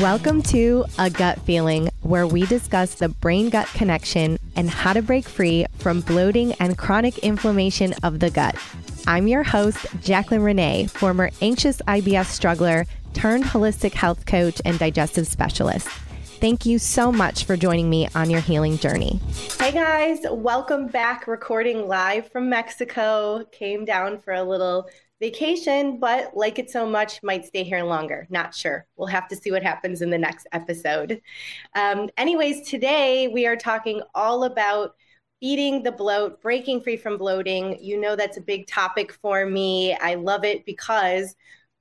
Welcome to A Gut Feeling, where we discuss the brain gut connection and how to break free from bloating and chronic inflammation of the gut. I'm your host, Jacqueline Renee, former anxious IBS struggler turned holistic health coach and digestive specialist. Thank you so much for joining me on your healing journey. Hey guys, welcome back. Recording live from Mexico. Came down for a little vacation, but like it so much, might stay here longer. Not sure. We'll have to see what happens in the next episode. Um, anyways, today we are talking all about beating the bloat, breaking free from bloating. You know, that's a big topic for me. I love it because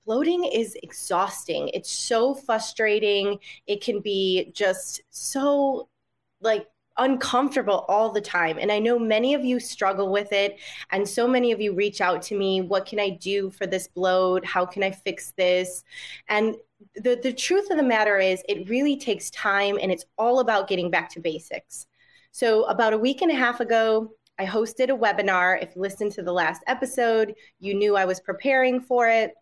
bloating is exhausting. It's so frustrating. It can be just so like uncomfortable all the time. And I know many of you struggle with it. And so many of you reach out to me what can I do for this bloat? How can I fix this? And the, the truth of the matter is, it really takes time and it's all about getting back to basics. So, about a week and a half ago, I hosted a webinar. If you listened to the last episode, you knew I was preparing for it.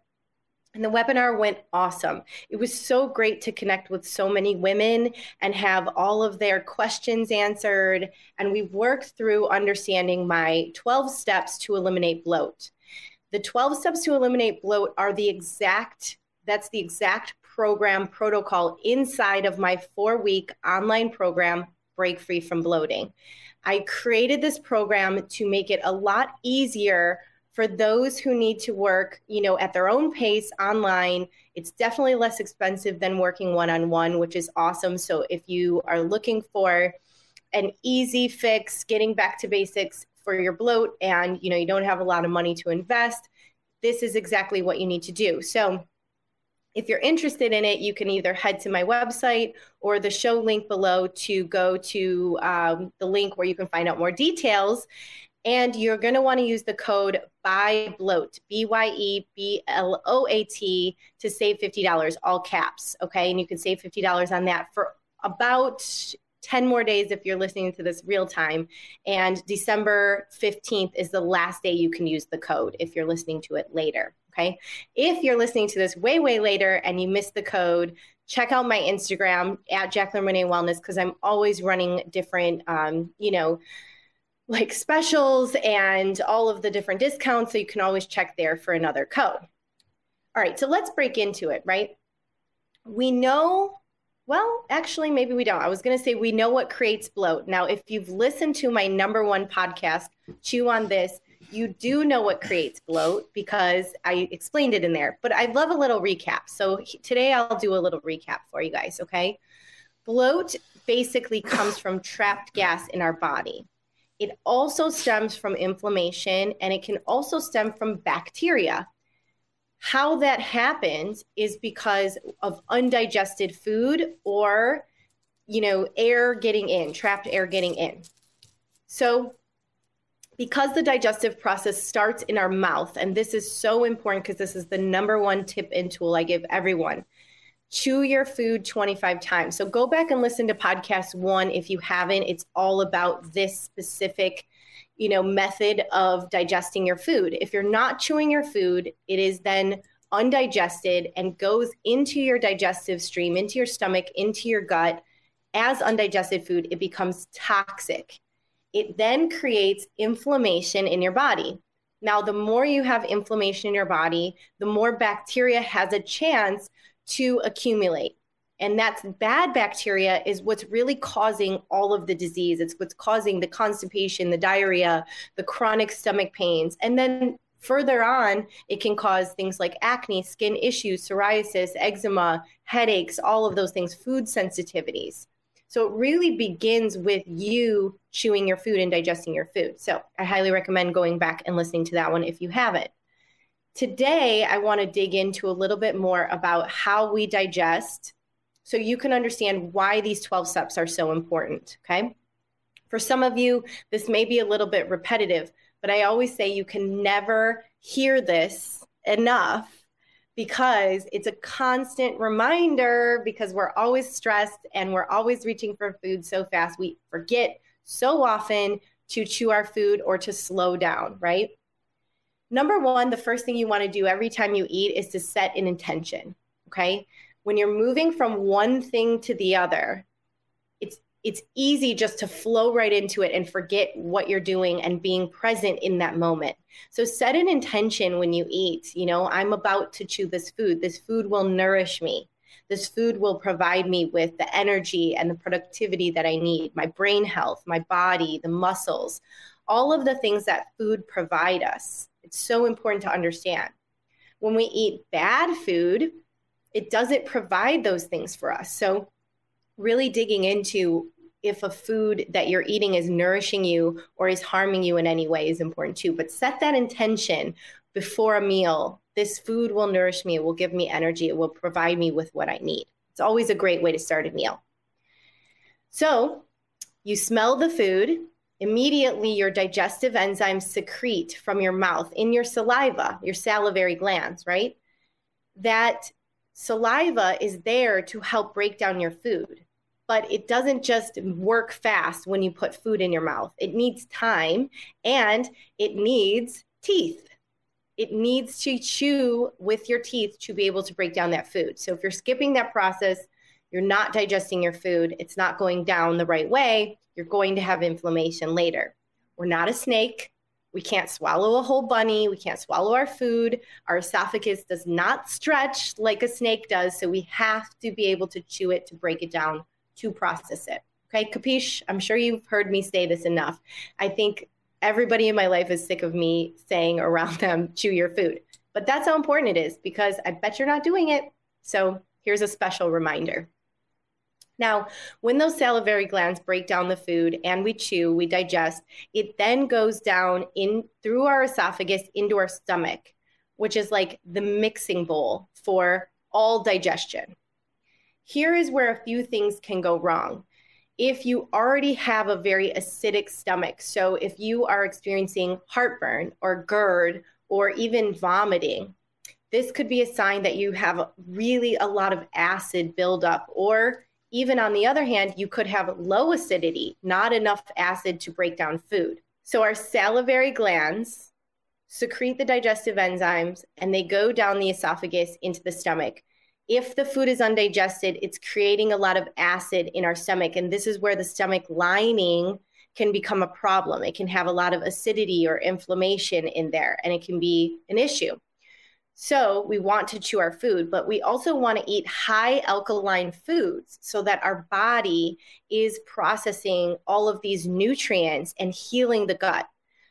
And the webinar went awesome. It was so great to connect with so many women and have all of their questions answered. And we worked through understanding my 12 steps to eliminate bloat. The 12 steps to eliminate bloat are the exact, that's the exact program protocol inside of my four week online program, Break Free from Bloating. I created this program to make it a lot easier for those who need to work, you know, at their own pace online, it's definitely less expensive than working one-on-one, which is awesome. So if you are looking for an easy fix, getting back to basics for your bloat and, you know, you don't have a lot of money to invest, this is exactly what you need to do. So if you're interested in it, you can either head to my website or the show link below to go to um, the link where you can find out more details. And you're going to want to use the code BYE BLOAT, B Y E B L O A T, to save $50, all caps. Okay. And you can save $50 on that for about 10 more days if you're listening to this real time. And December 15th is the last day you can use the code if you're listening to it later. Okay. If you're listening to this way, way later and you missed the code, check out my Instagram at Jacqueline Renee Wellness because I'm always running different, um, you know, like specials and all of the different discounts. So you can always check there for another code. All right, so let's break into it, right? We know, well, actually, maybe we don't. I was going to say we know what creates bloat. Now, if you've listened to my number one podcast, Chew on This, you do know what creates bloat because I explained it in there. But I'd love a little recap. So today I'll do a little recap for you guys, okay? Bloat basically comes from trapped gas in our body. It also stems from inflammation and it can also stem from bacteria. How that happens is because of undigested food or you know air getting in, trapped air getting in. So because the digestive process starts in our mouth and this is so important because this is the number one tip and tool I give everyone chew your food 25 times. So go back and listen to podcast one if you haven't. It's all about this specific, you know, method of digesting your food. If you're not chewing your food, it is then undigested and goes into your digestive stream, into your stomach, into your gut as undigested food, it becomes toxic. It then creates inflammation in your body. Now, the more you have inflammation in your body, the more bacteria has a chance to accumulate. And that's bad bacteria is what's really causing all of the disease. It's what's causing the constipation, the diarrhea, the chronic stomach pains. And then further on, it can cause things like acne, skin issues, psoriasis, eczema, headaches, all of those things, food sensitivities. So it really begins with you chewing your food and digesting your food. So I highly recommend going back and listening to that one if you haven't. Today, I want to dig into a little bit more about how we digest so you can understand why these 12 steps are so important. Okay. For some of you, this may be a little bit repetitive, but I always say you can never hear this enough because it's a constant reminder because we're always stressed and we're always reaching for food so fast. We forget so often to chew our food or to slow down, right? Number one, the first thing you want to do every time you eat is to set an intention, okay? When you're moving from one thing to the other, it's it's easy just to flow right into it and forget what you're doing and being present in that moment. So set an intention when you eat. You know, I'm about to chew this food. This food will nourish me. This food will provide me with the energy and the productivity that I need, my brain health, my body, the muscles, all of the things that food provide us. It's so important to understand. When we eat bad food, it doesn't provide those things for us. So really digging into if a food that you're eating is nourishing you or is harming you in any way is important too. But set that intention before a meal. This food will nourish me, it will give me energy, it will provide me with what I need. It's always a great way to start a meal. So you smell the food, immediately your digestive enzymes secrete from your mouth in your saliva, your salivary glands, right? That saliva is there to help break down your food but it doesn't just work fast when you put food in your mouth. It needs time and it needs teeth. It needs to chew with your teeth to be able to break down that food. So if you're skipping that process, you're not digesting your food, it's not going down the right way, you're going to have inflammation later. We're not a snake. We can't swallow a whole bunny. We can't swallow our food. Our esophagus does not stretch like a snake does. So we have to be able to chew it to break it down to process it. Okay, capiche? I'm sure you've heard me say this enough. I think everybody in my life is sick of me saying around them, chew your food. But that's how important it is because I bet you're not doing it. So here's a special reminder. Now, when those salivary glands break down the food and we chew, we digest, it then goes down in through our esophagus into our stomach, which is like the mixing bowl for all digestion. Here is where a few things can go wrong. If you already have a very acidic stomach, so if you are experiencing heartburn or GERD or even vomiting, this could be a sign that you have really a lot of acid buildup. Or even on the other hand, you could have low acidity, not enough acid to break down food. So our salivary glands secrete the digestive enzymes and they go down the esophagus into the stomach if the food is undigested, it's creating a lot of acid in our stomach. And this is where the stomach lining can become a problem. It can have a lot of acidity or inflammation in there, and it can be an issue. So, we want to chew our food, but we also want to eat high alkaline foods so that our body is processing all of these nutrients and healing the gut.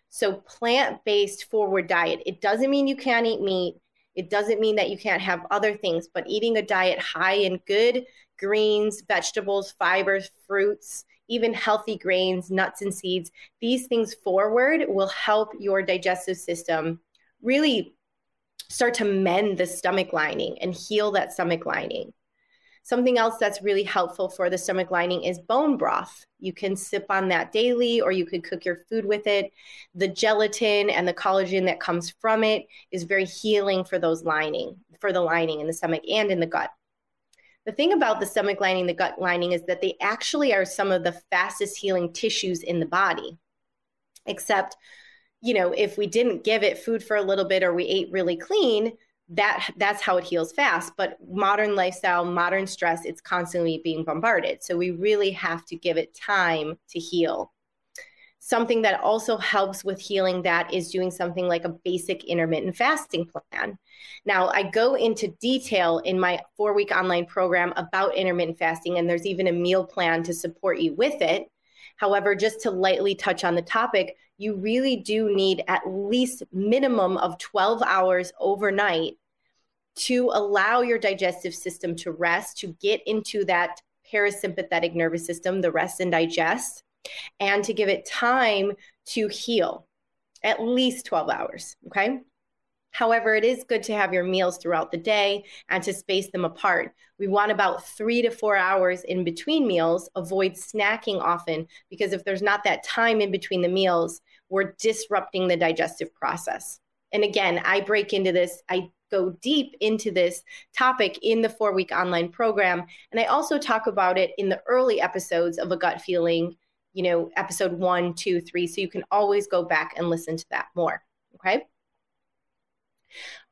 So, plant based forward diet. It doesn't mean you can't eat meat. It doesn't mean that you can't have other things, but eating a diet high in good greens, vegetables, fibers, fruits, even healthy grains, nuts, and seeds, these things forward will help your digestive system really start to mend the stomach lining and heal that stomach lining. Something else that's really helpful for the stomach lining is bone broth. You can sip on that daily or you could cook your food with it. The gelatin and the collagen that comes from it is very healing for those lining, for the lining in the stomach and in the gut. The thing about the stomach lining, the gut lining, is that they actually are some of the fastest healing tissues in the body. Except, you know, if we didn't give it food for a little bit or we ate really clean, that that's how it heals fast. But modern lifestyle modern stress it's constantly being bombarded. So we really have to give it time to heal. Something that also helps with healing that is doing something like a basic intermittent fasting plan. Now i go into detail in my four week online program about intermittent fasting and there's even a meal plan to support you with it however just to lightly touch on the topic you really do need at least minimum of 12 hours overnight to allow your digestive system to rest, to get into that parasympathetic nervous system, the rest and digest, and to give it time to heal at least 12 hours. Okay. However, it is good to have your meals throughout the day and to space them apart. We want about three to four hours in between meals. Avoid snacking often because if there's not that time in between the meals, we're disrupting the digestive process. And again, I break into this, I go deep into this topic in the four week online program. And I also talk about it in the early episodes of A Gut Feeling, you know, episode one, two, three. So you can always go back and listen to that more. Okay.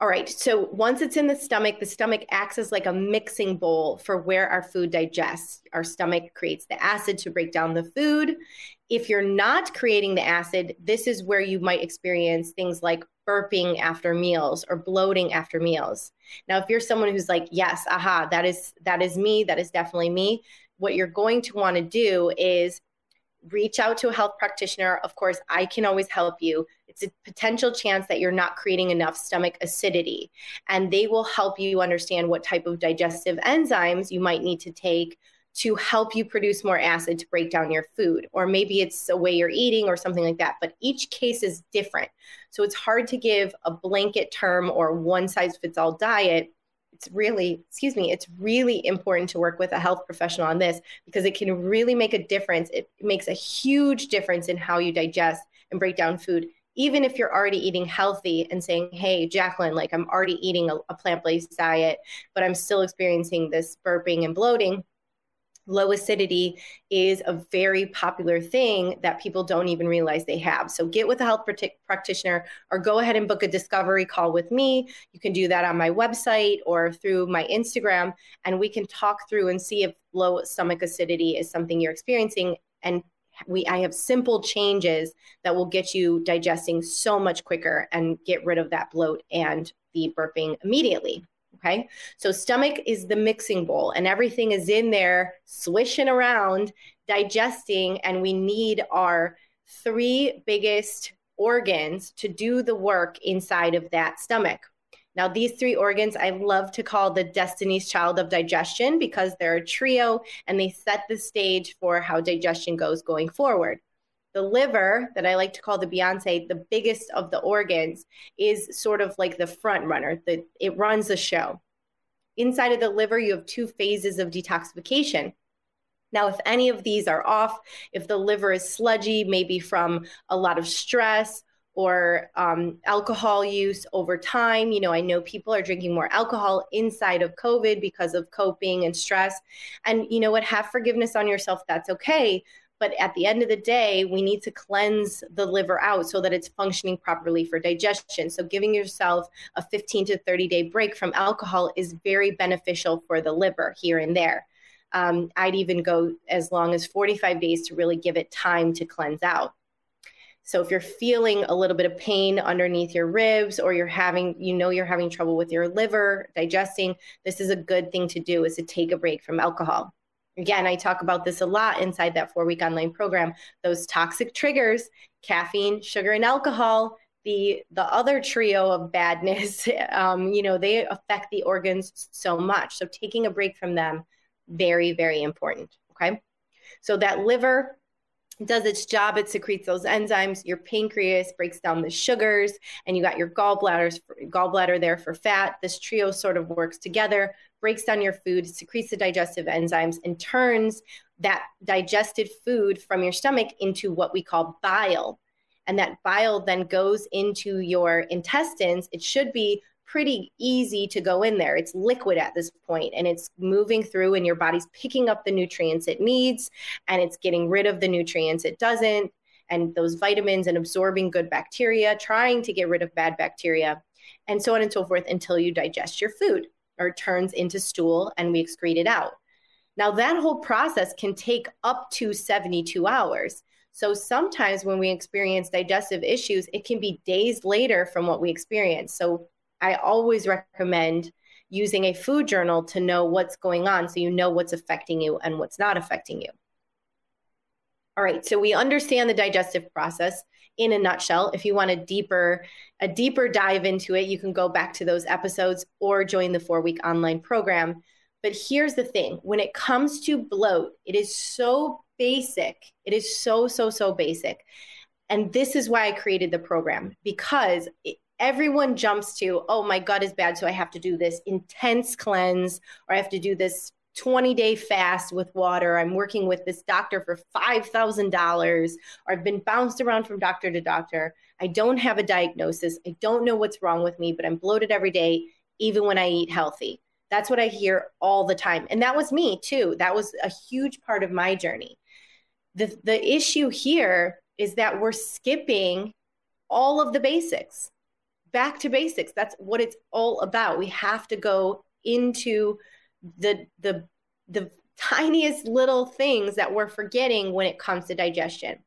All right, so once it's in the stomach, the stomach acts as like a mixing bowl for where our food digests. Our stomach creates the acid to break down the food. If you're not creating the acid, this is where you might experience things like burping after meals or bloating after meals. Now, if you're someone who's like, yes, aha, that is that is me, that is definitely me, what you're going to want to do is reach out to a health practitioner. Of course, I can always help you. It's a potential chance that you're not creating enough stomach acidity, and they will help you understand what type of digestive enzymes you might need to take to help you produce more acid to break down your food. Or maybe it's the way you're eating or something like that. But each case is different. So it's hard to give a blanket term or one size fits all diet. It's really, excuse me, it's really important to work with a health professional on this because it can really make a difference. It makes a huge difference in how you digest and break down food even if you're already eating healthy and saying, hey, Jacqueline, like I'm already eating a, a plant based diet, but I'm still experiencing this burping and bloating, low acidity is a very popular thing that people don't even realize they have. So get with a health practitioner or go ahead and book a discovery call with me. You can do that on my website or through my Instagram, and we can talk through and see if low stomach acidity is something you're experiencing and we I have simple changes that will get you digesting so much quicker and get rid of that bloat and the burping immediately. Okay. So, stomach is the mixing bowl, and everything is in there swishing around, digesting. And we need our three biggest organs to do the work inside of that stomach. Now, these three organs I love to call the Destiny's Child of Digestion because they're a trio and they set the stage for how digestion goes going forward. The liver, that I like to call the Beyonce, the biggest of the organs, is sort of like the front runner. The, it runs the show. Inside of the liver, you have two phases of detoxification. Now, if any of these are off, if the liver is sludgy, maybe from a lot of stress or um, alcohol use over time. You know, I know people are drinking more alcohol inside of COVID because of coping and stress. And you know what? Have forgiveness on yourself. That's okay. But at the end of the day, we need to cleanse the liver out so that it's functioning properly for digestion. So, giving yourself a 15 to 30 day break from alcohol is very beneficial for the liver here and there. Um, I'd even go as long as 45 days to really give it time to cleanse out. So if you're feeling a little bit of pain underneath your ribs or you're having you know you're having trouble with your liver digesting, this is a good thing to do is to take a break from alcohol. Again, I talk about this a lot inside that four week online program. Those toxic triggers, caffeine, sugar, and alcohol, the the other trio of badness, um, you know, they affect the organs so much. So taking a break from them, very, very important. Okay. So that liver does its job. It secretes those enzymes. Your pancreas breaks down the sugars, and you got your gallbladders, gallbladder there for fat. This trio sort of works together, breaks down your food, secretes the digestive enzymes, and turns that digested food from your stomach into what we call bile. And that bile then goes into your intestines. It should be pretty easy to go in there. It's liquid at this point and it's moving through, and your body's picking up the nutrients it needs and it's getting rid of the nutrients it doesn't, and those vitamins and absorbing good bacteria, trying to get rid of bad bacteria. and so on and so forth until you digest your food or turns into stool and we excrete it out. Now, that whole process can take up to 72 hours. So sometimes when we experience digestive issues, it can be days later from what we experience. So I always recommend using a food journal to know what's going on so you know what's affecting you and what's not affecting you. All right, so we understand the digestive process in a nutshell. If you want a deeper a deeper dive into it, you can go back to those episodes or join the 4-week online program. But here's the thing, when it comes to bloat, it is so basic. It is so so so basic. And this is why I created the program because it, everyone jumps to, oh, my gut is bad, so I have to do this intense cleanse or I have to do this 20 day fast with water. I'm working with this doctor for $5,000, or I've been bounced around from doctor to doctor. I don't have a diagnosis. I don't know what's wrong with me, but I'm bloated every day, even when I eat healthy. That's what I hear all the time. And that was me too. That was a huge part of my journey. The, the issue here is that we're skipping all of the basics back to basics. That's what it's all about. We have to go into the the the tiniest little things that we're forgetting when it comes to digestion.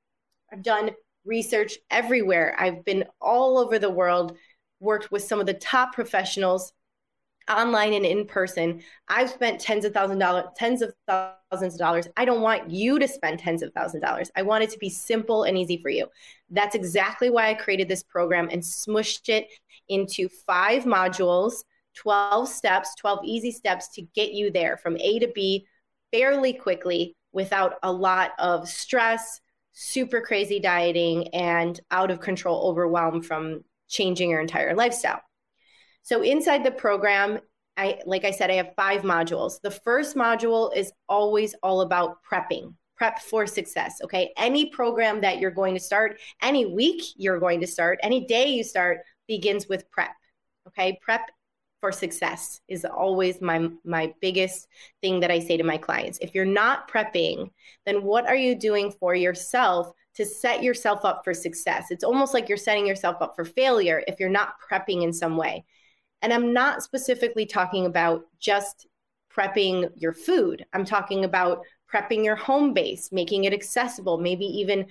I've done research everywhere. I've been all over the world, worked with some of the top professionals online and in person. I've spent tens of thousand dollars, tens of thousands of dollars. I don't want you to spend tens of thousand dollars. I want it to be simple and easy for you. That's exactly why I created this program and smushed it into five modules, 12 steps, 12 easy steps to get you there from A to B fairly quickly without a lot of stress, super crazy dieting, and out of control overwhelm from changing your entire lifestyle. So inside the program, I like I said, I have five modules. The first module is always all about prepping, prep for success. Okay. Any program that you're going to start, any week you're going to start, any day you start begins with prep. Okay. Prep for success is always my my biggest thing that I say to my clients. If you're not prepping, then what are you doing for yourself to set yourself up for success? It's almost like you're setting yourself up for failure if you're not prepping in some way. And I'm not specifically talking about just prepping your food. I'm talking about prepping your home base, making it accessible, maybe even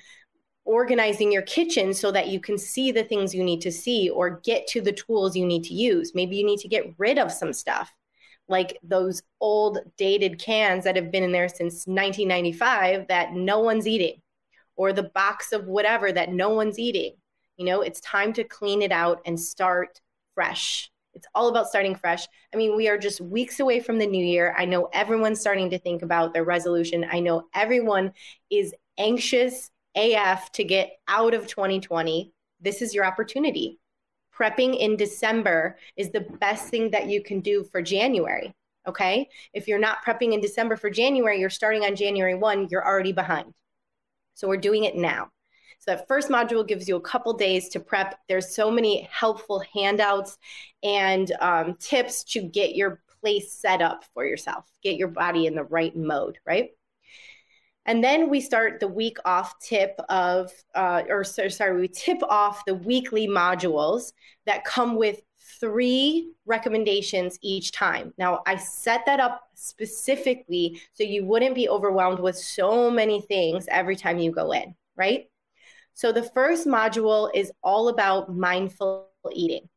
organizing your kitchen so that you can see the things you need to see or get to the tools you need to use. Maybe you need to get rid of some stuff, like those old dated cans that have been in there since 1995 that no one's eating, or the box of whatever that no one's eating. You know, it's time to clean it out and start fresh. It's all about starting fresh. I mean, we are just weeks away from the new year. I know everyone's starting to think about their resolution. I know everyone is anxious AF to get out of 2020. This is your opportunity. Prepping in December is the best thing that you can do for January. Okay. If you're not prepping in December for January, you're starting on January 1, you're already behind. So we're doing it now. So that first module gives you a couple days to prep. There's so many helpful handouts and um, tips to get your place set up for yourself, get your body in the right mode, right? And then we start the week off tip of, uh, or sorry, we tip off the weekly modules that come with three recommendations each time. Now, I set that up specifically so you wouldn't be overwhelmed with so many things every time you go in, right? So the first module is all about mindful eating.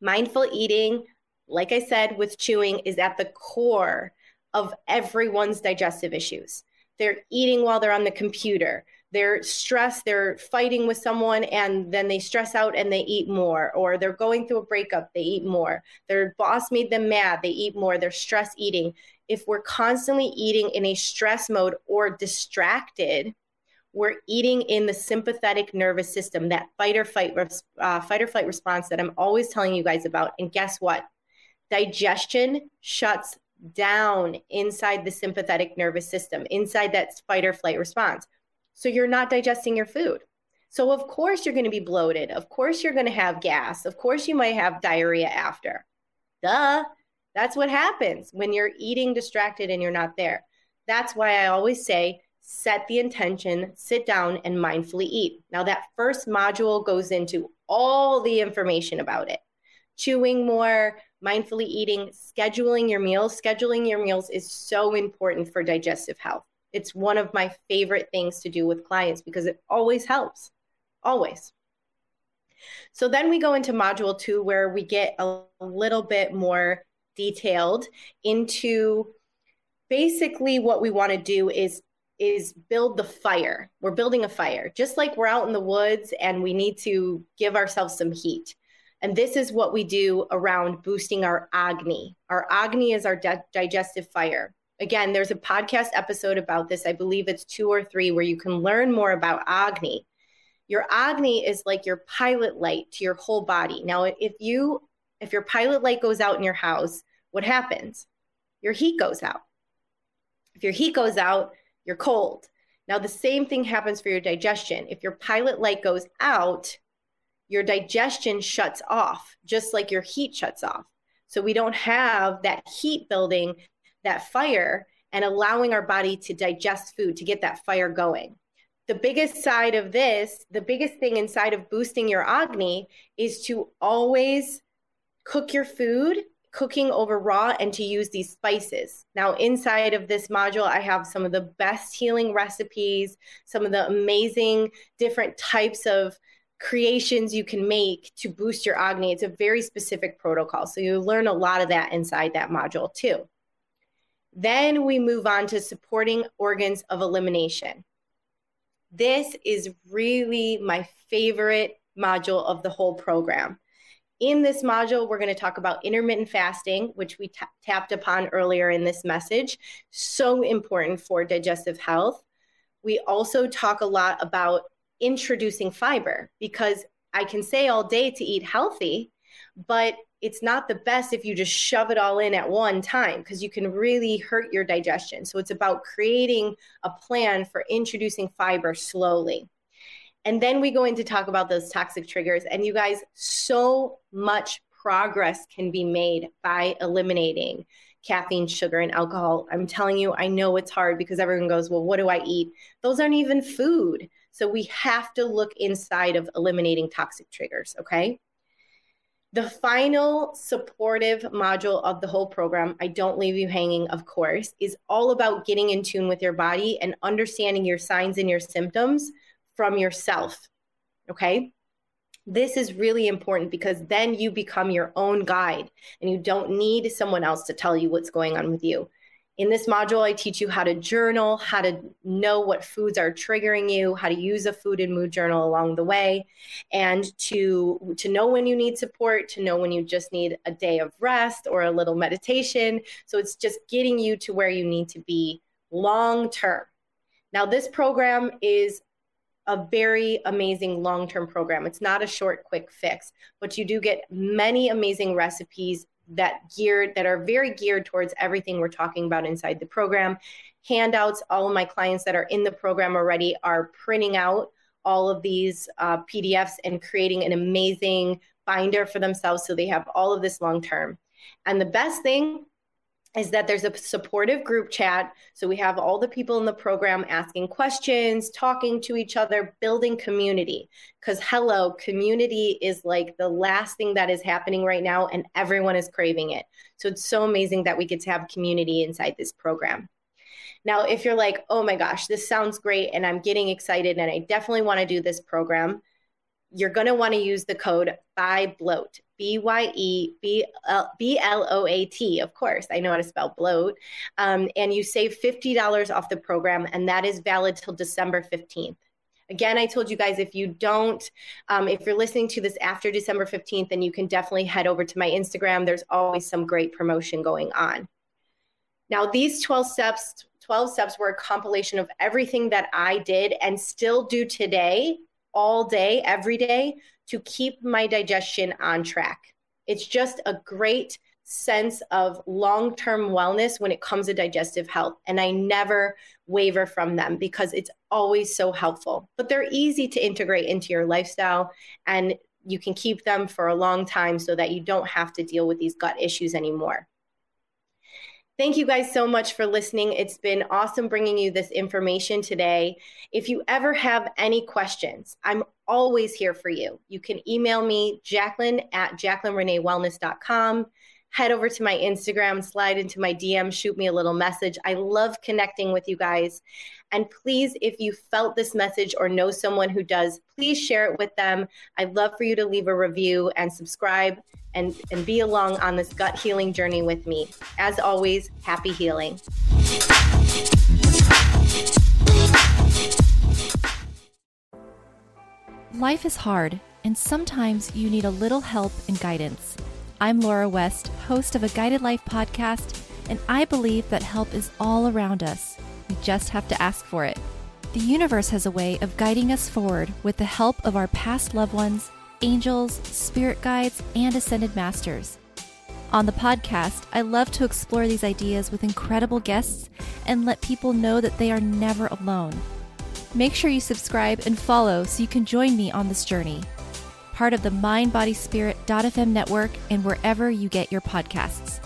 Mindful eating, like I said, with chewing is at the core of everyone's digestive issues. They're eating while they're on the computer. They're stressed, they're fighting with someone, and then they stress out and they eat more. Or they're going through a breakup, they eat more. Their boss made them mad, they eat more. They're stress eating. If we're constantly eating in a stress mode or distracted, we're eating in the sympathetic nervous system, that fight or fight, uh, fight or flight response that I'm always telling you guys about. And guess what? Digestion shuts down inside the sympathetic nervous system, inside that fight or flight response. So you're not digesting your food. So of course you're going to be bloated. Of course you're going to have gas. Of course you might have diarrhea after. Duh. That's what happens when you're eating distracted and you're not there. That's why I always say set the intention, sit down, and mindfully eat. Now, that first module goes into all the information about it. Chewing more, mindfully eating, scheduling your meals. Scheduling your meals is so important for digestive health. It's one of my favorite things to do with clients because it always helps. Always. So then we go into module two where we get a little bit more detailed into basically what we want to do is is build the fire. We're building a fire, just like we're out in the woods and we need to give ourselves some heat. And this is what we do around boosting our Agni. Our Agni is our di- digestive fire. Again, there's a podcast episode about this. I believe it's two or three where you can learn more about Agni. Your Agni is like your pilot light to your whole body. Now, if you if your pilot light goes out in your house, what happens? Your heat goes out. If your heat goes out, you're cold. Now, the same thing happens for your digestion. If your pilot light goes out, your digestion shuts off, just like your heat shuts off. So we don't have that heat building, that fire, and allowing our body to digest food to get that fire going. The biggest side of this, the biggest thing inside of boosting your Agni is to always cook your food cooking over raw and to use these spices. Now, inside of this module, I have some of the best healing recipes, some of the amazing different types of creations you can make to boost your Agni. It's a very specific protocol. So you learn a lot of that inside that module too. Then we move on to supporting organs of elimination. This is really my favorite module of the whole program. In this module, we're going to talk about intermittent fasting, which we t- tapped upon earlier in this message. So important for digestive health. We also talk a lot about introducing fiber because I can say all day to eat healthy, but it's not the best if you just shove it all in at one time because you can really hurt your digestion. So it's about creating a plan for introducing fiber slowly. And then we go in to talk about those toxic triggers. And you guys, so much progress can be made by eliminating caffeine, sugar, and alcohol. I'm telling you, I know it's hard because everyone goes, Well, what do I eat? Those aren't even food. So we have to look inside of eliminating toxic triggers, okay? The final supportive module of the whole program, I don't leave you hanging, of course, is all about getting in tune with your body and understanding your signs and your symptoms from yourself. Okay. This is really important because then you become your own guide and you don't need someone else to tell you what's going on with you. In this module, I teach you how to journal, how to know what foods are triggering you, how to use a food and mood journal along the way, and to, to know when you need support, to know when you just need a day of rest or a little meditation. So it's just getting you to where you need to be long term. Now, this program is a very amazing long term program. It's not a short, quick fix, but you do get many amazing recipes that geared that are very geared towards everything we're talking about inside the program. Handouts all of my clients that are in the program already are printing out all of these uh, pdfs and creating an amazing binder for themselves so they have all of this long term. And the best thing is that there's a supportive group chat. So we have all the people in the program asking questions, talking to each other, building community. Because, hello, community is like the last thing that is happening right now, and everyone is craving it. So it's so amazing that we get to have community inside this program. Now, if you're like, oh my gosh, this sounds great, and I'm getting excited, and I definitely want to do this program, you're going to want to use the code bye bloat B Y E B L O A T, of course. I know how to spell bloat. Um, and you save $50 off the program, and that is valid till December 15th. Again, I told you guys if you don't, um, if you're listening to this after December 15th, then you can definitely head over to my Instagram. There's always some great promotion going on. Now, these 12 steps, 12 steps were a compilation of everything that I did and still do today all day, every day to keep my digestion on track. It's just a great sense of long term wellness when it comes to digestive health. And I never waver from them because it's always so helpful. But they're easy to integrate into your lifestyle and you can keep them for a long time so that you don't have to deal with these gut issues anymore. Thank you guys so much for listening. It's been awesome bringing you this information today. If you ever have any questions, I'm always here for you. You can email me, Jacqueline at jacquelinereneewellness.com. Head over to my Instagram, slide into my DM, shoot me a little message. I love connecting with you guys. And please, if you felt this message or know someone who does, please share it with them. I'd love for you to leave a review and subscribe and, and be along on this gut healing journey with me. As always, happy healing. Life is hard, and sometimes you need a little help and guidance. I'm Laura West, host of a Guided Life podcast, and I believe that help is all around us. We just have to ask for it. The universe has a way of guiding us forward with the help of our past loved ones angels, spirit guides, and ascended masters. On the podcast, I love to explore these ideas with incredible guests and let people know that they are never alone. Make sure you subscribe and follow so you can join me on this journey. Part of the MindBodySpirit.fm network and wherever you get your podcasts.